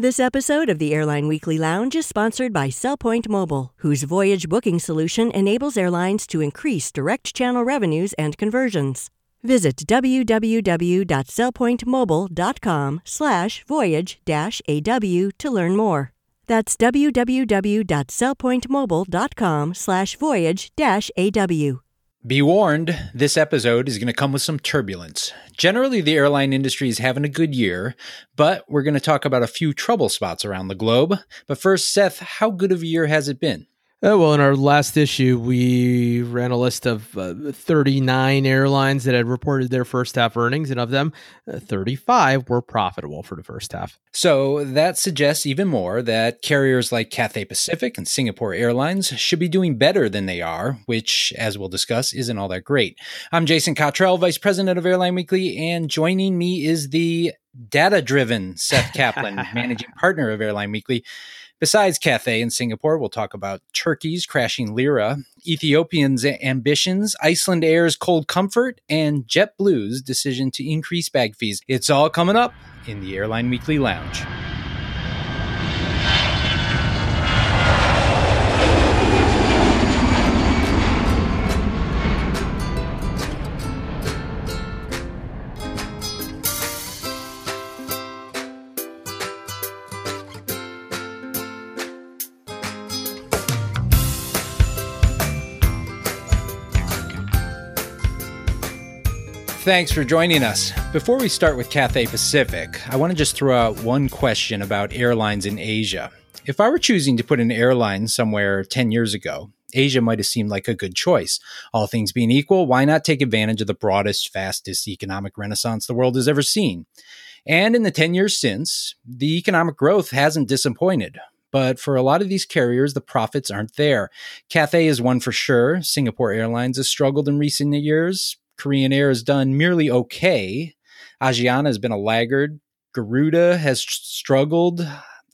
This episode of the Airline Weekly Lounge is sponsored by Cellpoint Mobile, whose voyage booking solution enables airlines to increase direct channel revenues and conversions. Visit www.cellpointmobile.com slash voyage-aw to learn more. That's www.cellpointmobile.com slash voyage-aw. Be warned, this episode is going to come with some turbulence. Generally, the airline industry is having a good year, but we're going to talk about a few trouble spots around the globe. But first, Seth, how good of a year has it been? Uh, well, in our last issue, we ran a list of uh, 39 airlines that had reported their first half earnings, and of them, uh, 35 were profitable for the first half. So that suggests even more that carriers like Cathay Pacific and Singapore Airlines should be doing better than they are, which, as we'll discuss, isn't all that great. I'm Jason Cottrell, Vice President of Airline Weekly, and joining me is the data driven Seth Kaplan, Managing Partner of Airline Weekly. Besides Cathay in Singapore, we'll talk about Turkey's crashing lira, Ethiopian's ambitions, Icelandair's cold comfort, and JetBlue's decision to increase bag fees. It's all coming up in the Airline Weekly Lounge. Thanks for joining us. Before we start with Cathay Pacific, I want to just throw out one question about airlines in Asia. If I were choosing to put an airline somewhere 10 years ago, Asia might have seemed like a good choice. All things being equal, why not take advantage of the broadest, fastest economic renaissance the world has ever seen? And in the 10 years since, the economic growth hasn't disappointed. But for a lot of these carriers, the profits aren't there. Cathay is one for sure. Singapore Airlines has struggled in recent years. Korean Air has done merely okay. Asiana has been a laggard. Garuda has struggled.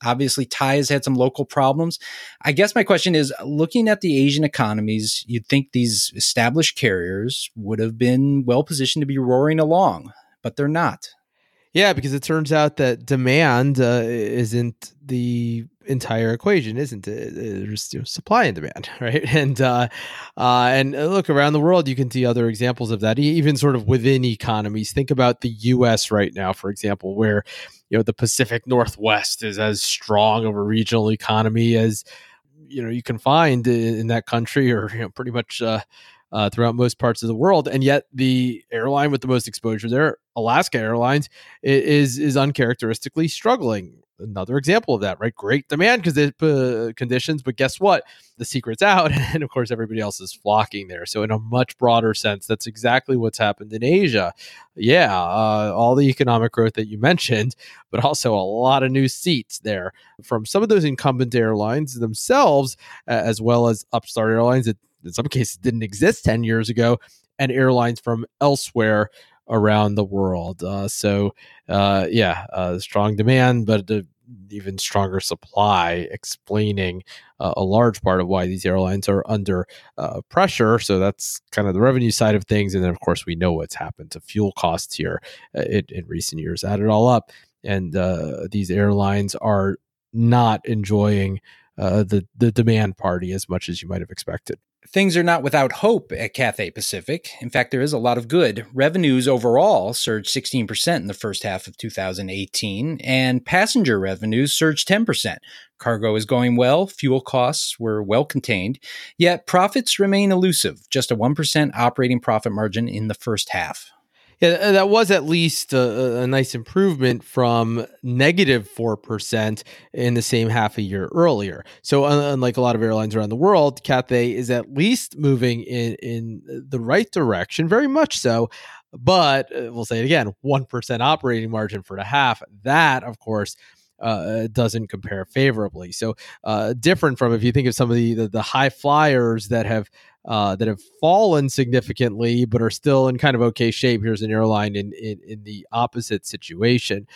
Obviously, Thai has had some local problems. I guess my question is looking at the Asian economies, you'd think these established carriers would have been well positioned to be roaring along, but they're not. Yeah, because it turns out that demand uh, isn't the entire equation, isn't it? There's you know, supply and demand, right? And uh, uh, and uh, look around the world, you can see other examples of that, even sort of within economies. Think about the U.S. right now, for example, where you know the Pacific Northwest is as strong of a regional economy as you know you can find in that country, or you know pretty much. Uh, uh, throughout most parts of the world, and yet the airline with the most exposure there, Alaska Airlines, is is uncharacteristically struggling another example of that, right? Great demand because uh, conditions, but guess what? The secret's out, and of course, everybody else is flocking there. So, in a much broader sense, that's exactly what's happened in Asia. Yeah, uh, all the economic growth that you mentioned, but also a lot of new seats there from some of those incumbent airlines themselves, as well as upstart airlines that in some cases didn't exist 10 years ago, and airlines from elsewhere around the world. Uh, so, uh, yeah, uh, strong demand, but even stronger supply, explaining uh, a large part of why these airlines are under uh, pressure. So that's kind of the revenue side of things, and then of course we know what's happened to fuel costs here uh, in, in, recent years. Add it all up, and these airlines are not enjoying the the demand party as much as you might have expected. Things are not without hope at Cathay Pacific. In fact, there is a lot of good. Revenues overall surged 16% in the first half of 2018, and passenger revenues surged 10%. Cargo is going well, fuel costs were well contained, yet profits remain elusive, just a 1% operating profit margin in the first half. Yeah, that was at least a, a, nice improvement from negative 4% in the same half a year earlier. So, unlike a lot of airlines around the world, Cathay is at least moving in, in the right direction, very much so. But uh, we'll say it again 1% operating margin for the half. That, of course, uh, doesn't compare favorably. So uh, different from if you think of some of the, the, the high flyers that have uh, that have fallen significantly but are still in kind of okay shape. Here's an airline in in, in the opposite situation.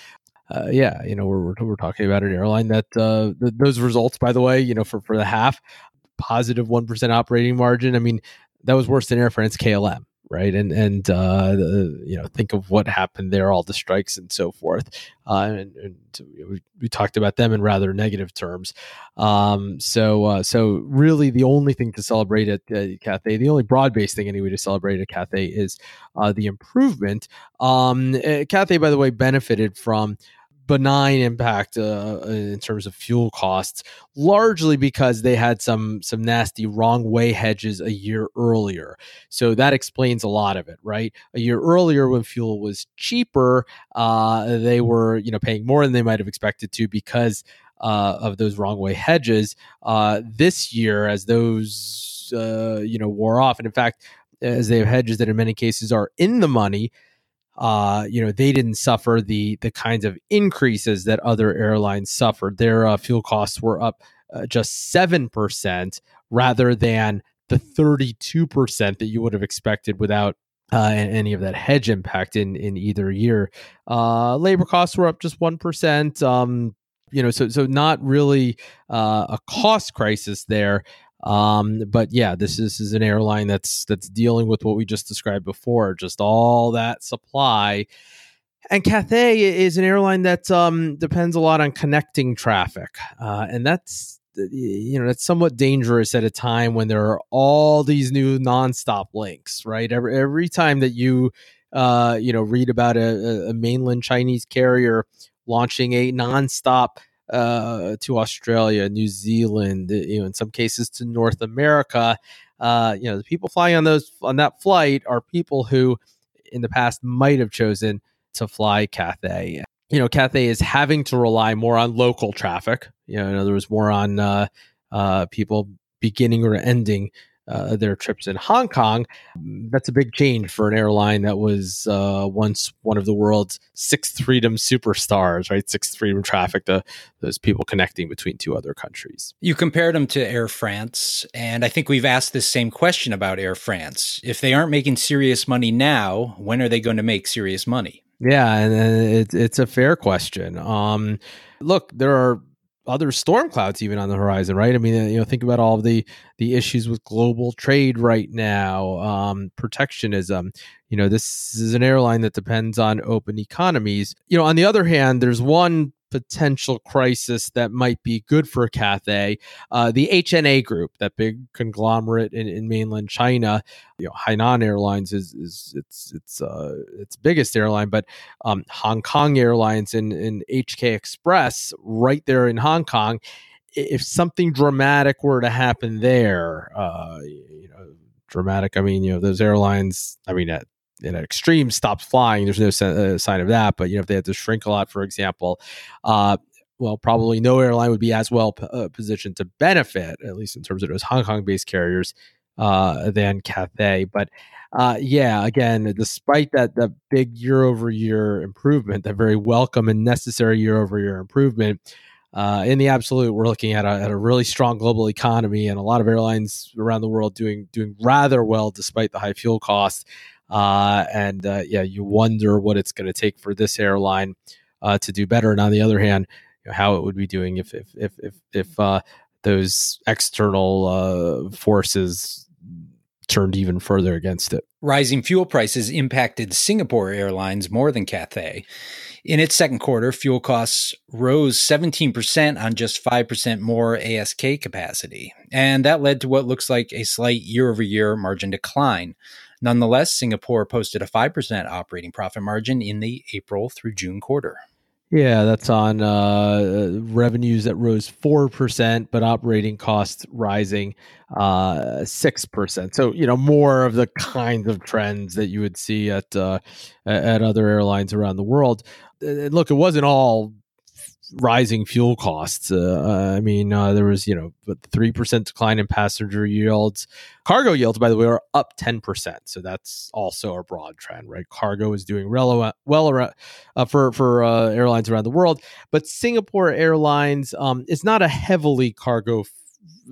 Uh, yeah, you know we're, we're talking about an airline that uh, th- those results, by the way, you know for for the half, positive one percent operating margin. I mean that was worse than Air France KLM right? And and uh, the, you know, think of what happened there, all the strikes and so forth. Uh, and, and we, we, talked about them in rather negative terms. Um, so uh, so really, the only thing to celebrate at uh, Cathay, the only broad based thing anyway to celebrate at Cathay is uh, the improvement. Um, uh, Cathay, by the way, benefited from benign impact uh, in terms of fuel costs, largely because they had some some nasty wrong way hedges a year earlier. So that explains a lot of it, right? A year earlier, when fuel was cheaper, uh, they were you know paying more than they might have expected to because uh, of those wrong way hedges. Uh, this year, as those uh, you know wore off, and in fact, as they have hedges that in many cases are in the money uh, you know, they didn't suffer the the kinds of increases that other airlines suffered. Their uh, fuel costs were up uh, just seven percent rather than the thirty two percent that you would have expected without uh, any of that hedge impact in in either year. Uh, labor costs were up just one percent. Um, you know, so so not really uh, a cost crisis there. Um, but yeah, this is, this is an airline that's that's dealing with what we just described before, just all that supply. And Cathay is an airline that um, depends a lot on connecting traffic, uh, and that's you know that's somewhat dangerous at a time when there are all these new nonstop links. Right, every every time that you uh, you know read about a, a mainland Chinese carrier launching a nonstop uh, to Australia, New Zealand, you know, in some cases to North America. Uh, you know, the people flying on those on that flight are people who, in the past, might have chosen to fly Cathay. You know, Cathay is having to rely more on local traffic. You know, in other words, more on uh, uh, people beginning or ending uh, their trips in Hong Kong. That's a big change for an airline that was uh, once one of the world's sixth freedom superstars, right? Sixth freedom traffic, the, those people connecting between two other countries. You compared them to Air France, and I think we've asked this same question about Air France. If they aren't making serious money now, when are they going to make serious money? Yeah, and it, it's a fair question. Um, look, there are other storm clouds even on the horizon, right? I mean, you know, think about all the the issues with global trade right now, um, protectionism. You know, this is an airline that depends on open economies. You know, on the other hand, there's one potential crisis that might be good for Cathay. Uh, the HNA Group, that big conglomerate in, in mainland China, you know, Hainan Airlines is is its its uh, its biggest airline, but um, Hong Kong Airlines and, and HK Express, right there in Hong Kong. If something dramatic were to happen there, uh, you know, dramatic. I mean, you know, those airlines. I mean, in an extreme stops flying, there's no uh, sign of that. But you know, if they had to shrink a lot, for example, uh, well, probably no airline would be as well p- uh, positioned to benefit, at least in terms of those Hong Kong-based carriers, uh, than Cathay. But uh, yeah, again, despite that that big year-over-year improvement, that very welcome and necessary year-over-year improvement. Uh, in the absolute, we're looking at a, at a really strong global economy and a lot of airlines around the world doing doing rather well despite the high fuel costs. Uh, and uh, yeah, you wonder what it's going to take for this airline uh, to do better. And on the other hand, you know, how it would be doing if if if if, if uh, those external uh, forces turned even further against it. Rising fuel prices impacted Singapore Airlines more than Cathay. In its second quarter, fuel costs rose 17% on just 5% more ASK capacity. And that led to what looks like a slight year over year margin decline. Nonetheless, Singapore posted a 5% operating profit margin in the April through June quarter. Yeah, that's on uh, revenues that rose 4%, but operating costs rising uh, 6%. So, you know, more of the kinds of trends that you would see at, uh, at other airlines around the world. And Look, it wasn't all rising fuel costs. Uh, I mean, uh, there was you know three percent decline in passenger yields. Cargo yields, by the way, are up ten percent. So that's also a broad trend, right? Cargo is doing well around, uh, for for uh, airlines around the world, but Singapore Airlines um, is not a heavily cargo.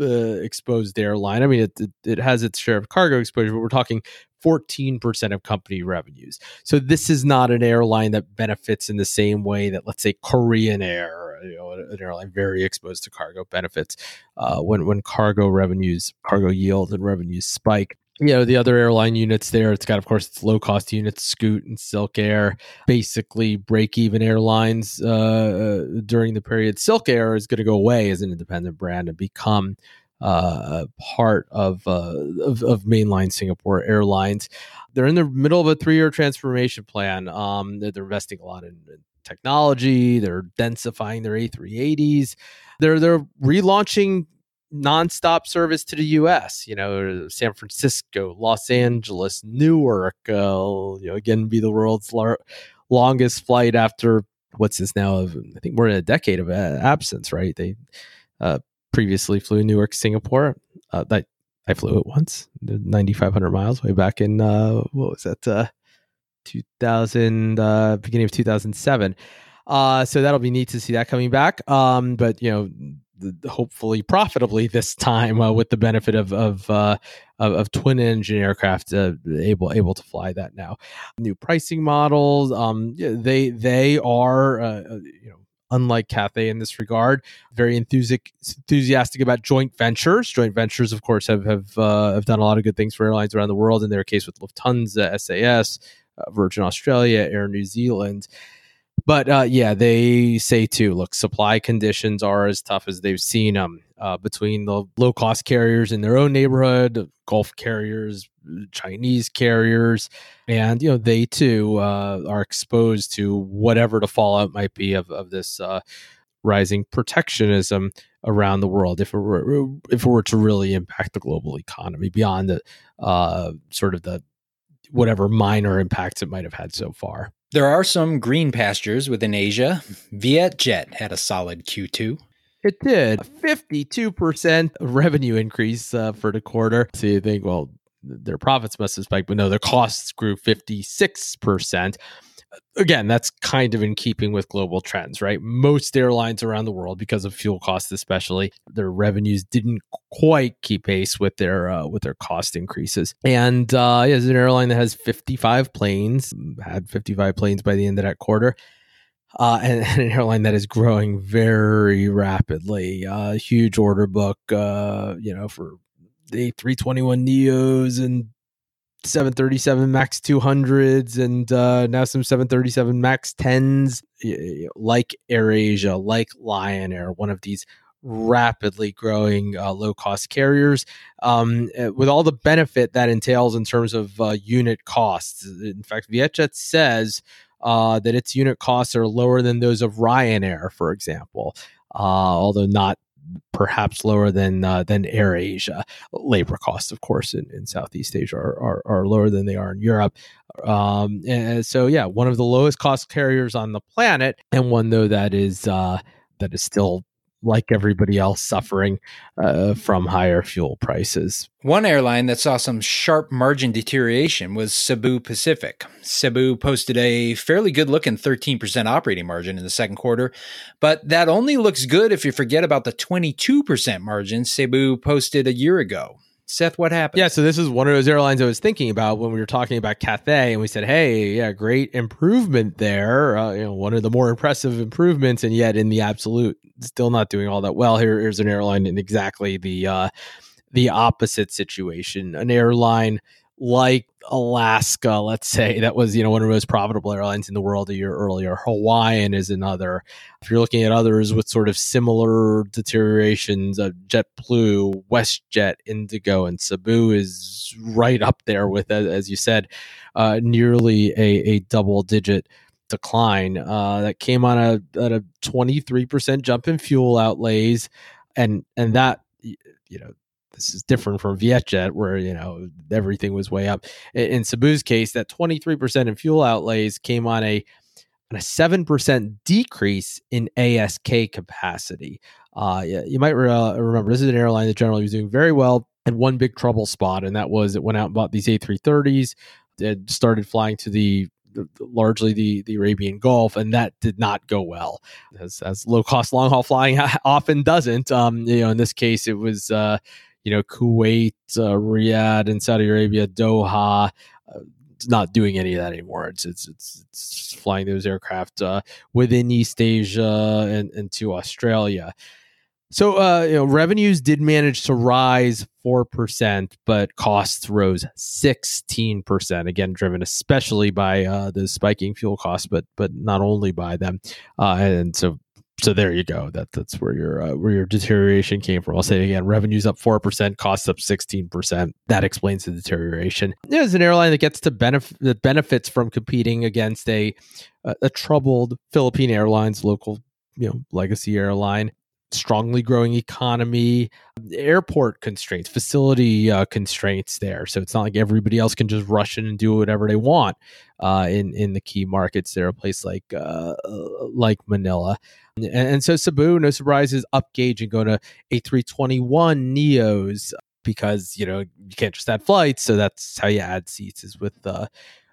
Exposed airline. I mean, it, it, it has its share of cargo exposure, but we're talking 14% of company revenues. So this is not an airline that benefits in the same way that, let's say, Korean Air, you know, an airline very exposed to cargo benefits uh, when when cargo revenues, cargo yield, and revenues spike. You know the other airline units there it's got of course it's low cost units scoot and SilkAir basically break even airlines uh, during the period SilkAir is going to go away as an independent brand and become uh, part of, uh, of, of mainline Singapore Airlines. They're in the middle of a three year transformation plan. Um, they're, they're, investing a lot in, in technology. They're densifying their A380s. They're they're relaunching nonstop service to the U.S. You know, San Francisco, Los Angeles, Newark. Uh, you know, again, be the world's lar- longest flight after what's this now? Of I think more than a decade of uh, absence. Right? They uh, previously flew Newark, Singapore. Uh, that I flew it once, 9,500 miles way back in uh, what was that? Uh, 2000, uh, beginning of 2007. Uh, so that'll be neat to see that coming back. Um, but you know, hopefully profitably this time uh, with the benefit of of, uh, of, of twin engine aircraft uh, able able to fly that now. New pricing models. Um, they they are uh, uh, you know unlike Cathay in this regard, very enthusiastic enthusiastic about joint ventures. Joint ventures, of course, have have uh, have done a lot of good things for airlines around the world. In their case, with Lufthansa, SAS, Virgin Australia, Air New Zealand. But uh, yeah, they say too. Look, supply conditions are as tough as they've seen them uh, between the low cost carriers in their own neighborhood, Gulf carriers, Chinese carriers, and you know they too uh, are exposed to whatever the fallout might be of of this uh, rising protectionism around the world. If it were if it were to really impact the global economy beyond the uh, sort of the whatever minor impacts it might have had so far. There are some green pastures within Asia. Vietjet had a solid Q2. It did. 52% revenue increase uh, for the quarter. So you think, well, their profits must have spiked, but no, their costs grew 56% again, that's kind of in keeping with global trends, right? Most airlines around the world, because of fuel costs, especially, their revenues didn't quite keep pace with their uh, with their cost increases. And uh, yeah, an airline that has 55 planes, had 55 planes by the end of that quarter. Uh, and, and, an airline that is growing very rapidly. Uh, huge order book, uh, you know, for the 321 neos and 737 max 200s and uh, now some 737 max 10s like airasia like lion air one of these rapidly growing uh, low cost carriers um, eh, with all the benefit that entails in terms of uh, unit costs. In fact vietjet says uh, that its unit costs are lower than those of ryanair for example uh, although not perhaps lower than uh, than AirAsia. Labor costs, of course, in, in Southeast Asia are, are, are lower than they are in Europe. Um, and so, yeah, one of the lowest cost carriers on the planet, and one though that is uh, that is still like everybody else suffering uh, from higher fuel prices. One airline that saw some sharp margin deterioration was Cebu Pacific. Cebu posted a fairly good looking 13% operating margin in the second quarter, but that only looks good if you forget about the 22% margin Cebu posted a year ago. Seth, what happened? Yeah, so this is one of those airlines I was thinking about when we were talking about Cathay, and we said, "Hey, yeah, great improvement there. Uh, you know, one of the more impressive improvements, and yet in the absolute, still not doing all that well." Here, here's an airline in exactly the uh, the opposite situation. An airline like Alaska, let's say, that was, you know, one of the most profitable airlines in the world a year earlier. Hawaiian is another. If you're looking at others with sort of similar deteriorations, uh, JetBlue, WestJet, Indigo, and Cebu is right up there with, as you said, uh, nearly a, a double digit decline uh, that came on a, at a 23% jump in fuel outlays. And, and that, you know, this is different from Vietjet, where you know everything was way up. In, in Cebu's case, that 23% in fuel outlays came on a on a seven percent decrease in ASK capacity. Uh, you might re- remember this is an airline that generally was doing very well and one big trouble spot, and that was it went out and bought these A330s. It started flying to the largely the the Arabian Gulf, and that did not go well, as as low cost long haul flying often doesn't. Um, you know, in this case, it was uh, you know, Kuwait, uh, Riyadh, and Saudi Arabia, Doha. Uh, not doing any of that anymore. It's it's it's, it's flying those aircraft uh, within East Asia and, and to Australia. So, uh, you know, revenues did manage to rise 4%, but costs rose 16%. Again, driven especially by uh, the spiking fuel costs, but but not only by them. Uh, and so so there you go. That that's where your uh, where your deterioration came from. I'll say it again: revenues up four percent, costs up sixteen percent. That explains the deterioration. There's an airline that gets to benefit that benefits from competing against a, a troubled Philippine Airlines local you know legacy airline strongly growing economy, airport constraints, facility uh, constraints there. So it's not like everybody else can just rush in and do whatever they want uh, in in the key markets. There, a place like uh, like Manila, and, and, so Cebu, no surprises, up gauge and going to A321 neos because you know you can't just add flights. So that's how you add seats is with uh,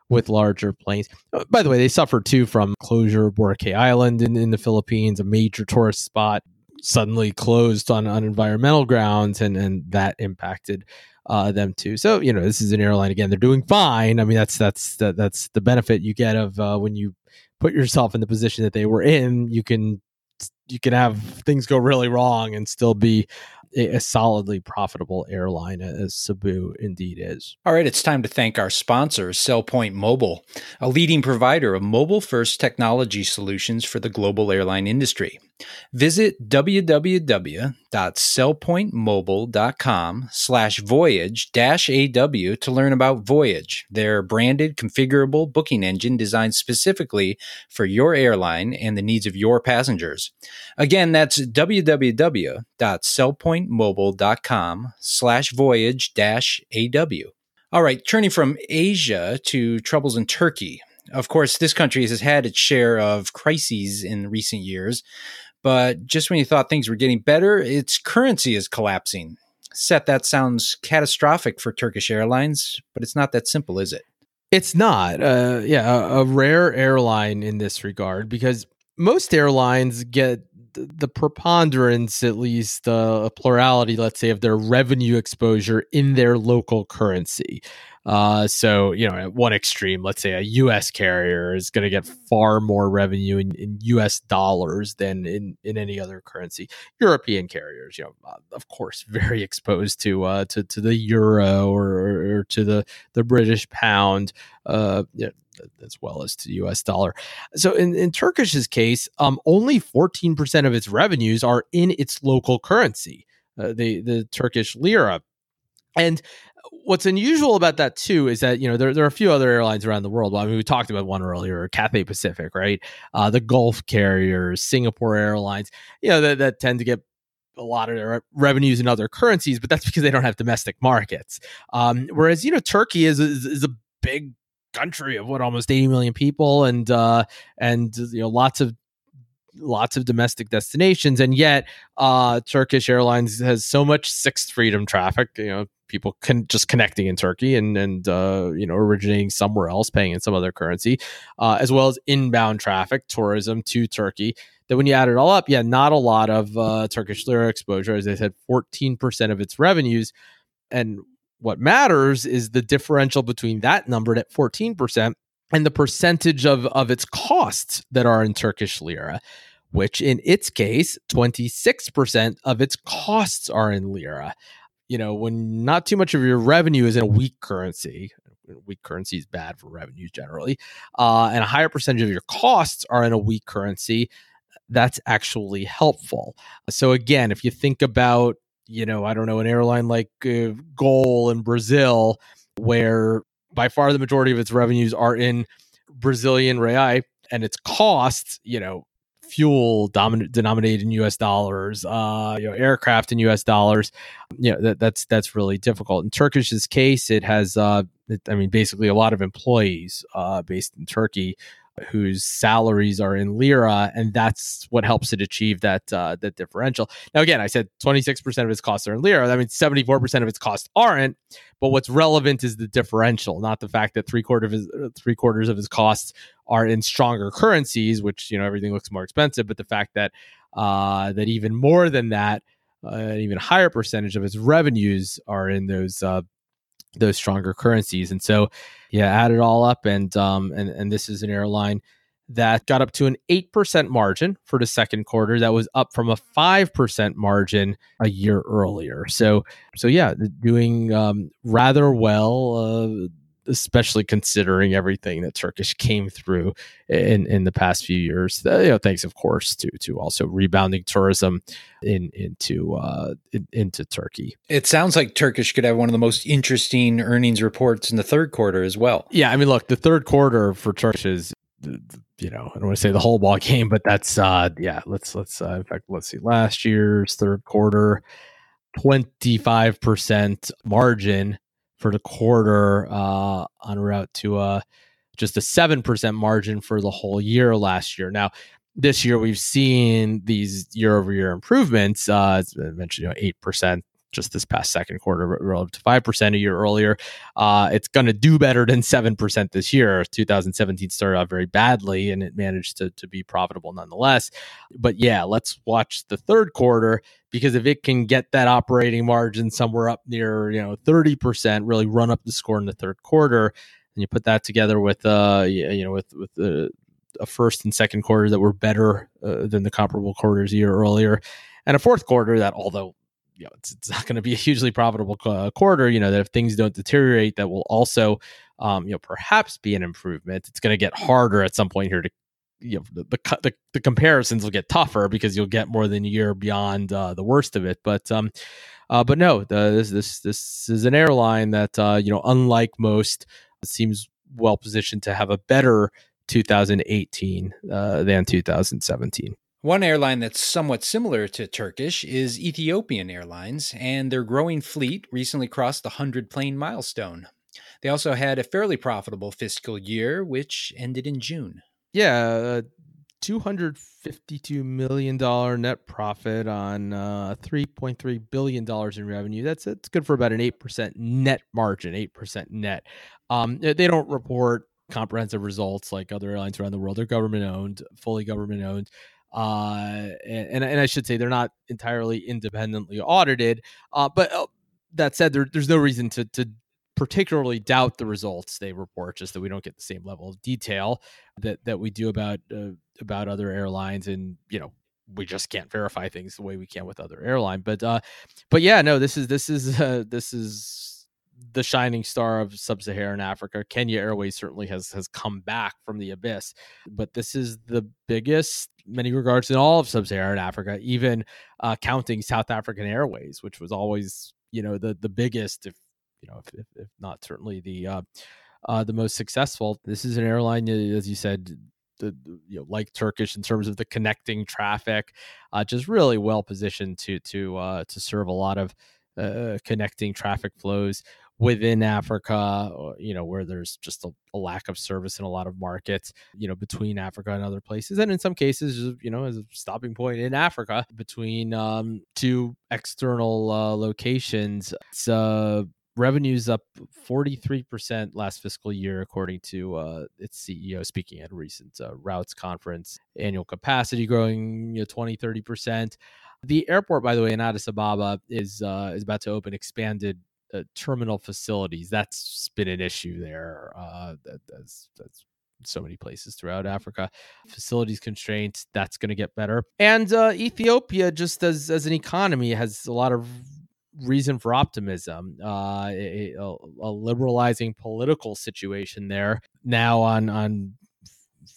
with larger planes. Uh, by the way, they suffered too from closure of Boracay Island in, in the Philippines, a major tourist spot suddenly closed on, on environmental grounds and, and that impacted uh, them too. So, you know, this is an airline again, they're doing fine. I mean, that's, that's, that, that's the benefit you get of uh, when you put yourself in the position that they were in, you can, you can have things go really wrong and still be a solidly profitable airline as Cebu indeed is. All right, it's time to thank our sponsor, CellPoint Mobile, a leading provider of mobile first technology solutions for the global airline industry. Visit www.cellpointmobile.com slash voyage dash AW to learn about Voyage, their branded configurable booking engine designed specifically for your airline and the needs of your passengers. Again, that's www.cellpointmobile.com slash voyage dash AW. All right, turning from Asia to troubles in Turkey. Of course, this country has had its share of crises in recent years. But just when you thought things were getting better, its currency is collapsing. Seth, that sounds catastrophic for Turkish Airlines, but it's not that simple, is it? It's not. Uh, yeah, a, a rare airline in this regard because most airlines get the preponderance, at least uh, a plurality, let's say, of their revenue exposure in their local currency. Uh, so, you know, at one extreme, let's say a US carrier is going to get far more revenue in, in US dollars than in, in any other currency. European carriers, you know, uh, of course, very exposed to, uh, to, to the euro or, or to the, the British pound, uh, you know, as well as to the US dollar. So in, in Turkish's case, um, only 14% of its revenues are in its local currency, uh, the, the Turkish lira. And what's unusual about that too is that you know there, there are a few other airlines around the world. Well, I mean, we talked about one earlier, Cathay Pacific, right? Uh, the Gulf carriers, Singapore Airlines, you know that, that tend to get a lot of their revenues in other currencies, but that's because they don't have domestic markets. Um, whereas you know Turkey is, is, is a big country of what almost 80 million people and uh, and you know lots of lots of domestic destinations and yet uh, turkish airlines has so much sixth freedom traffic you know people can just connecting in Turkey and and uh, you know originating somewhere else, paying in some other currency, uh, as well as inbound traffic, tourism to Turkey. That when you add it all up, yeah, not a lot of uh, Turkish lira exposure. As I said, fourteen percent of its revenues, and what matters is the differential between that number at fourteen percent and the percentage of of its costs that are in Turkish lira which in its case, 26% of its costs are in lira you know, when not too much of your revenue is in a weak currency, weak currency is bad for revenues generally, uh, and a higher percentage of your costs are in a weak currency, that's actually helpful. So again, if you think about, you know, I don't know, an airline like uh, Gol in Brazil, where by far the majority of its revenues are in Brazilian real and its costs, you know, fuel domin- denominated in U.S. dollars, uh, you know, aircraft in U.S. dollars. You know, that, that's that's really difficult. In Turkish's case, it has, uh, I mean, basically a lot of employees uh, based in Turkey whose salaries are in lira, and that's what helps it achieve that uh, that differential. Now, again, I said 26% of its costs are in lira. That means 74% of its costs aren't. But what's relevant is the differential, not the fact that three quarter of his uh, three quarters of his costs are in stronger currencies, which you know everything looks more expensive. But the fact that uh, that even more than that, uh, an even higher percentage of its revenues are in those uh, those stronger currencies. And so, yeah, add it all up, and um, and and this is an airline that got up to an 8% margin for the second quarter that was up from a 5% margin a year earlier so so yeah doing um, rather well uh, especially considering everything that Turkish came through in in the past few years. Uh, you know, thanks of course to to also rebounding tourism in into uh, in, into Turkey. It sounds like Turkish could have one of the most interesting earnings reports in the third quarter as well. Yeah, I mean, look, the third quarter for Turkish is you know, I don't want to say the whole ball game, but that's uh yeah, let's let's uh, in fact let's see last year's third quarter 25% margin for the quarter uh, on route to uh, just a 7% margin for the whole year last year. Now, this year we've seen these year over year improvements. Uh, as I mentioned, you know, 8% just this past second quarter relative to 5% a year earlier. Uh, it's going to do better than 7% this year. 2017 started out very badly and it managed to, to be profitable nonetheless. But yeah, let's watch the third quarter because if it can get that operating margin somewhere up near, you know, 30%, really run up the score in the third quarter, and you put that together with, uh, you know, with, with the, a first and second quarter that were better uh, than the comparable quarters a year earlier, and a fourth quarter that, although you know, it's, it's not going to be a hugely profitable uh, quarter. You know that if things don't deteriorate, that will also, um, you know, perhaps be an improvement. It's going to get harder at some point here to, you know, the the, the, comparisons will get tougher because you'll get more than a year beyond uh, the worst of it. But um, uh, but no, the, this this this is an airline that uh, you know, unlike most, seems well positioned to have a better 2018 uh, than 2017. One airline that's somewhat similar to Turkish is Ethiopian Airlines, and their growing fleet recently crossed the 100 plane milestone. They also had a fairly profitable fiscal year, which ended in June. Yeah, uh, $252 million net profit on uh, $3.3 billion in revenue. That's, that's good for about an 8% net margin, 8% net. Um, they don't report comprehensive results like other airlines around the world. They're government owned, fully government owned. Uh, and, and I should say they're not entirely independently audited. Uh, but uh, that said, there, there's no reason to, to particularly doubt the results they report, just that we don't get the same level of detail that, that we do about uh, about other airlines. And you know, we just can't verify things the way we can with other airline. But uh, but yeah, no, this is this is uh, this is the shining star of sub-Saharan Africa. Kenya Airways certainly has has come back from the abyss, but this is the biggest, many regards, in all of sub-Saharan Africa, even uh, counting South African Airways, which was always you know the the biggest, if you know, if, if, not certainly the uh, uh, the most successful. This is an airline, as you said, the, you know like Turkish in terms of the connecting traffic, uh, just really well positioned to to uh, to serve a lot of uh, connecting traffic flows within Africa, you know, where there's just a, a, lack of service in a lot of markets, you know, between Africa and other places. And in some cases, you know, as a stopping point in Africa between um, two external uh, locations. It's uh, revenues up 43% last fiscal year, according to uh, its CEO speaking at a recent uh, routes conference. Annual capacity growing you know, 20, 30%. The airport, by the way, in Addis Ababa is uh, is about to open expanded uh, terminal facilities. That's been an issue there. Uh, that, that's that's so many places throughout Africa. Facilities constraints. That's going to get better. And uh, Ethiopia, just as as an economy, has a lot of reason for optimism. Uh, a, a, liberalizing political situation there now on on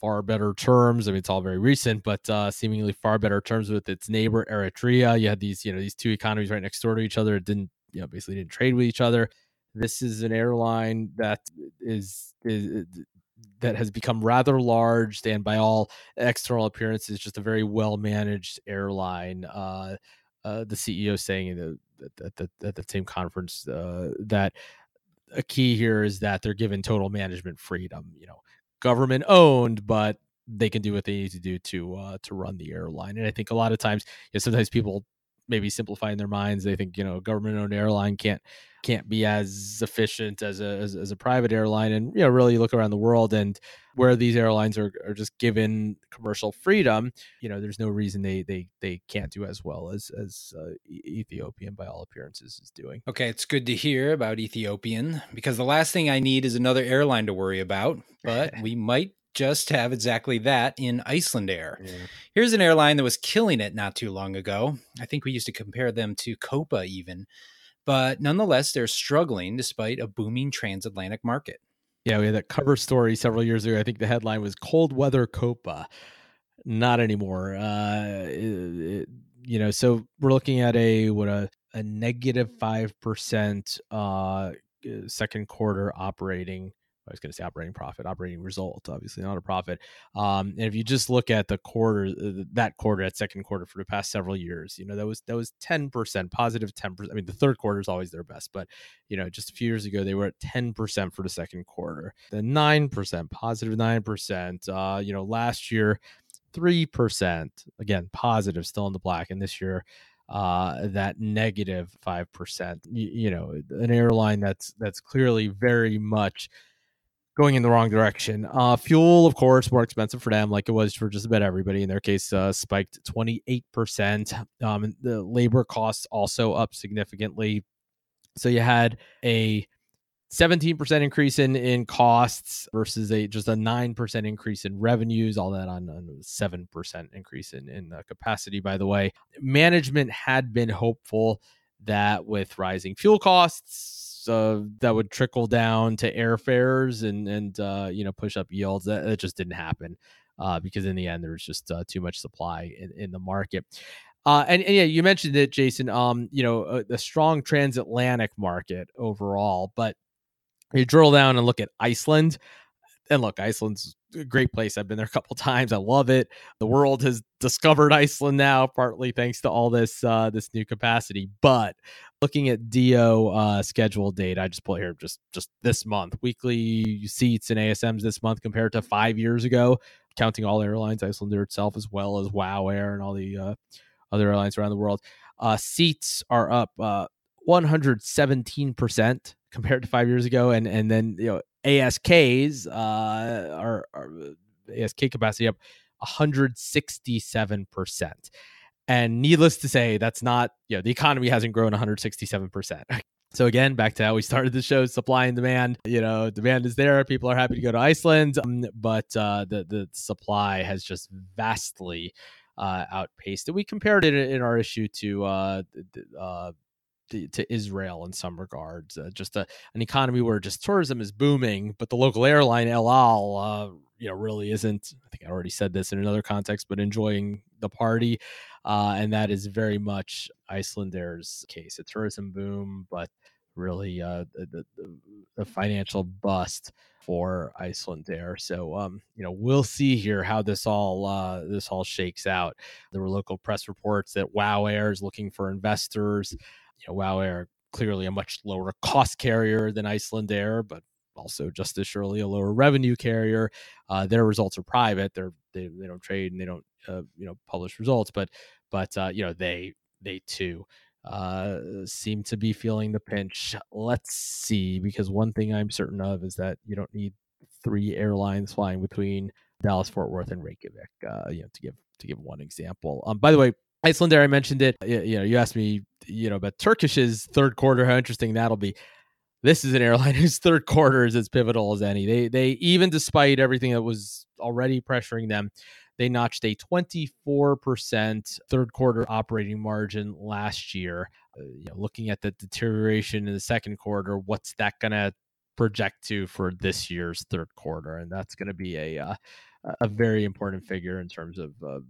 far better terms. I mean, it's all very recent, but uh, seemingly far better terms with its neighbor Eritrea. You had these, you know, these two economies right next door to each other. It didn't you know basically didn't trade with each other. This is an airline that is is that has become rather large and by all external appearances just a very well managed airline. Uh, uh, the CEO saying the, at the, at the same conference uh, that a key here is that they're given total management freedom. You know, government owned, but they can do what they need to do to uh, to run the airline. And I think a lot of times, you know, sometimes people maybe simplify in their minds. They think you know government owned airline can't can't be as efficient as a as, as, a private airline. And you know really look around the world and where these airlines are, are just given commercial freedom, you know, there's no reason they they they can't do as well as as uh, Ethiopian by all appearances is doing. Okay, it's good to hear about Ethiopian because the last thing I need is another airline to worry about, but we might just have exactly that in Icelandair. Yeah. Here's an airline that was killing it not too long ago. I think we used to compare them to Copa even. But nonetheless, they're struggling despite a booming transatlantic market. Yeah, we had that cover story several years ago. I think the headline was "Cold Weather Copa." Not anymore. Uh, it, it, you know, so we're looking at a what a a negative five percent uh, second quarter operating I was going to say operating profit, operating result, obviously not a profit. Um, and if you just look at the quarter, uh, that quarter, that second quarter for the past several years, you know that was that was ten percent, positive ten percent. I mean, the third quarter is always their best, but you know, just a few years ago they were at ten percent for the second quarter, then nine percent, positive nine percent. Uh, you know, last year three percent, again positive, still in the black, and this year uh, that negative five percent. You, you, know, an airline that's that's clearly very much going in the wrong direction. Uh, fuel, of course, more expensive for them, like it was for just about everybody. In their case, uh, spiked 28%. Um, the labor costs also up significantly. So you had a 17% increase in, in costs versus a just a 9% increase in revenues, all that on, on 7% increase in, in uh, capacity, by the way. Management had been hopeful that with rising fuel costs, uh, that would trickle down to airfares and and uh, you know push up yields. That, that just didn't happen uh, because in the end there was just uh, too much supply in, in the market. Uh, and, and, yeah, you mentioned it, Jason. Um, you know, uh, the strong transatlantic market overall, but you drill down and look at Iceland and look, Iceland's great place. I've been there a couple times. I love it. The world has discovered Iceland now, partly thanks to all this uh, this new capacity. But looking at Diio uh, schedule date, I just pull here just just this month, weekly seats and ASMs this month compared to five years ago, counting all airlines, Icelandair itself as well as WoW Air and all the uh, other airlines around the world. Uh, seats are up uh, 117 uh, percent compared to five years ago, and and then you know ASKs uh, are, are ASK capacity up 167 percent. And needless to say, that's not, you know, the economy hasn't grown 167%. So again, back to how we started the show: supply and demand. You know, demand is there; people are happy to go to Iceland, um, but uh, the the supply has just vastly uh, outpaced it. We compared it in our issue to uh, to Israel in some regards. Uh, just a, an economy where just tourism is booming, but the local airline El Al, uh, you know, really isn't. I think I already said this in another context, but enjoying the party, uh, and that is very much Icelandair's case. A tourism boom, but really uh, the, the, the financial bust for Icelandair. So um, you know, we'll see here how this all uh, this all shakes out. There were local press reports that WoW Air is looking for investors you know, WoW Air clearly a much lower cost carrier than Icelandair, but also just as surely a lower revenue carrier. Uh, their results are private; they're they, they don't trade and they don't uh, you know publish results, but but uh, you know they they too uh, seem to be feeling the pinch. Let's see, because one thing I'm certain of is that you don't need three airlines flying between Dallas, Fort Worth, and Reykjavik. Uh, you know, to give to give one example. Um, by the way, Icelandair, I mentioned it. You know, you asked me, you know, about Turkish's third quarter, how interesting that'll be. This is an airline whose third quarter is as pivotal as any. They they even despite everything that was already pressuring them, they notched a 24% third quarter operating margin last year. Uh, you know, looking at the deterioration in the second quarter, what's that going to project to for this year's third quarter? And that's going to be a uh, a very important figure in terms of uh,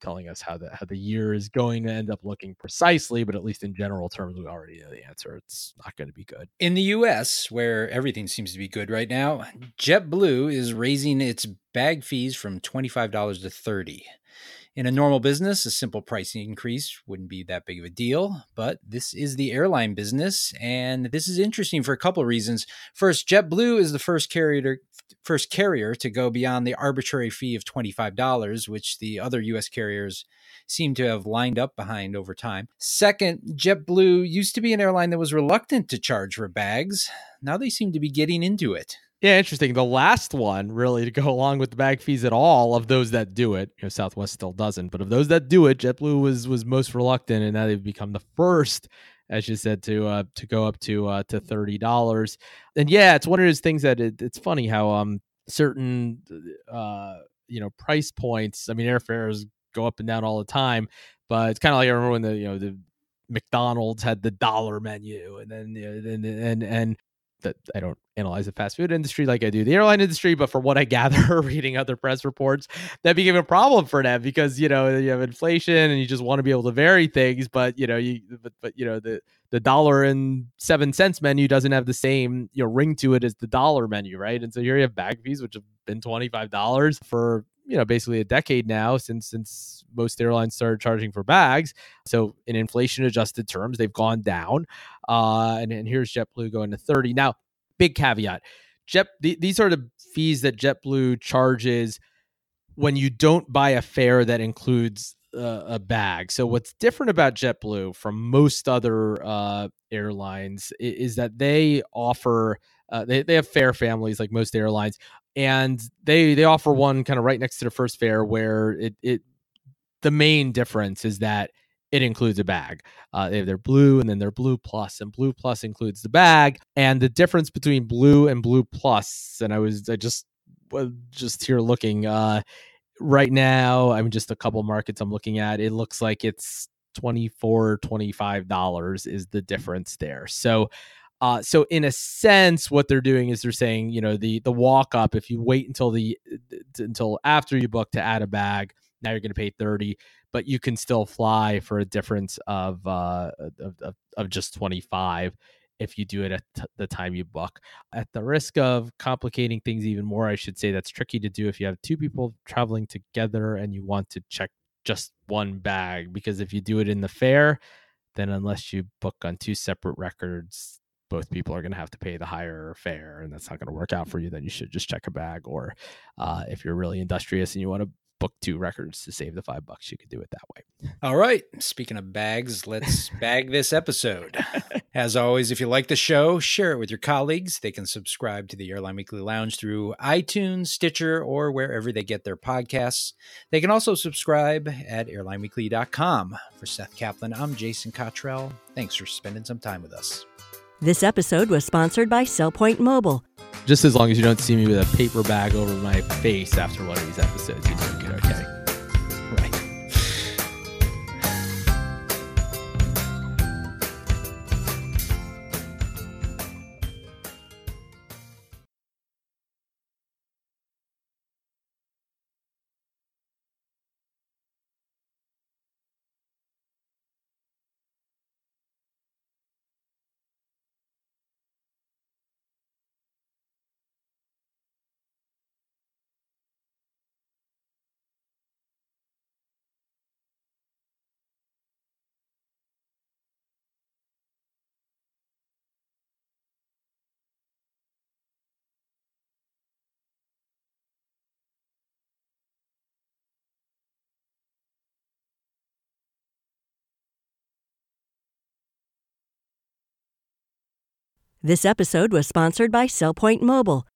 telling us how the how the year is going to end up looking precisely, but at least in general terms, we already know the answer. It's not going to be good. In the U.S., where everything seems to be good right now, JetBlue is raising its bag fees from twenty five dollars to thirty. In a normal business, a simple pricing increase wouldn't be that big of a deal, but this is the airline business, and this is interesting for a couple of reasons. First, JetBlue is the first carrier to, first carrier to go beyond the arbitrary fee of $25, which the other US carriers seem to have lined up behind over time. Second, JetBlue used to be an airline that was reluctant to charge for bags. Now they seem to be getting into it. Yeah, interesting. The last one, really, to go along with the bag fees at all, of those that do it, you know, Southwest still doesn't, but of those that do it, JetBlue was was most reluctant, and now they've become the first, as you said, to uh, to go up to uh, to thirty dollars. And yeah, it's one of those things that it, it's funny how um certain uh you know price points. I mean, airfares go up and down all the time, but it's kind of like I remember when the you know the McDonald's had the dollar menu, and then you know, and and and that I don't analyze the fast food industry like I do the airline industry, but from what I gather, reading other press reports, that became a problem for them because you know you have inflation and you just want to be able to vary things, but you know you but, but you know the the dollar and seven cents menu doesn't have the same you know ring to it as the dollar menu, right? And so here you have bag fees, which have been twenty five dollars for you know basically a decade now since since most airlines started charging for bags. So in inflation adjusted terms, they've gone down. Uh, and, and here's JetBlue going to 30. Now, big caveat. Jet these are the fees that JetBlue charges when you don't buy a fare that includes uh, a bag. So what's different about JetBlue from most other uh, airlines is, is, that they offer uh, they they have fare families like most airlines, and they they offer one kind of right next to the first fare where it it the main difference is that it includes a bag. Uh, they have their blue and then their blue plus, and blue plus includes the bag. And the difference between blue and blue plus, and I was I just just here looking uh, right now. I'm just a couple markets I'm looking at. It looks like it's 24 25 dollars is the difference there. So uh, so in a sense, what they're doing is they're saying, you know, the the walk up. If you wait until the until after you book to add a bag, now you're going to pay thirty, but you can still fly for a difference of uh of, of, of just twenty five if you do it at t- the time you book. At the risk of complicating things even more, I should say that's tricky to do if you have two people traveling together and you want to check just one bag because if you do it in the fare, then unless you book on two separate records both people are going to have to pay the higher fare and that's not going to work out for you then you should just check a bag or uh, if you're really industrious and you want to book two records to save the five bucks you could do it that way. All right speaking of bags let's bag this episode. As always if you like the show share it with your colleagues. They can subscribe to the airline weekly lounge through itunes stitcher or wherever they get their podcasts. They can also subscribe at airlineweekly.com for seth kaplan i'm jason cottrell. Thanks for spending some time with us this episode was sponsored by Cellpoint Mobile. Just as long as you don't see me with a paper bag over my face after one of these episodes, you're doing okay? This episode was sponsored by Cellpoint Mobile.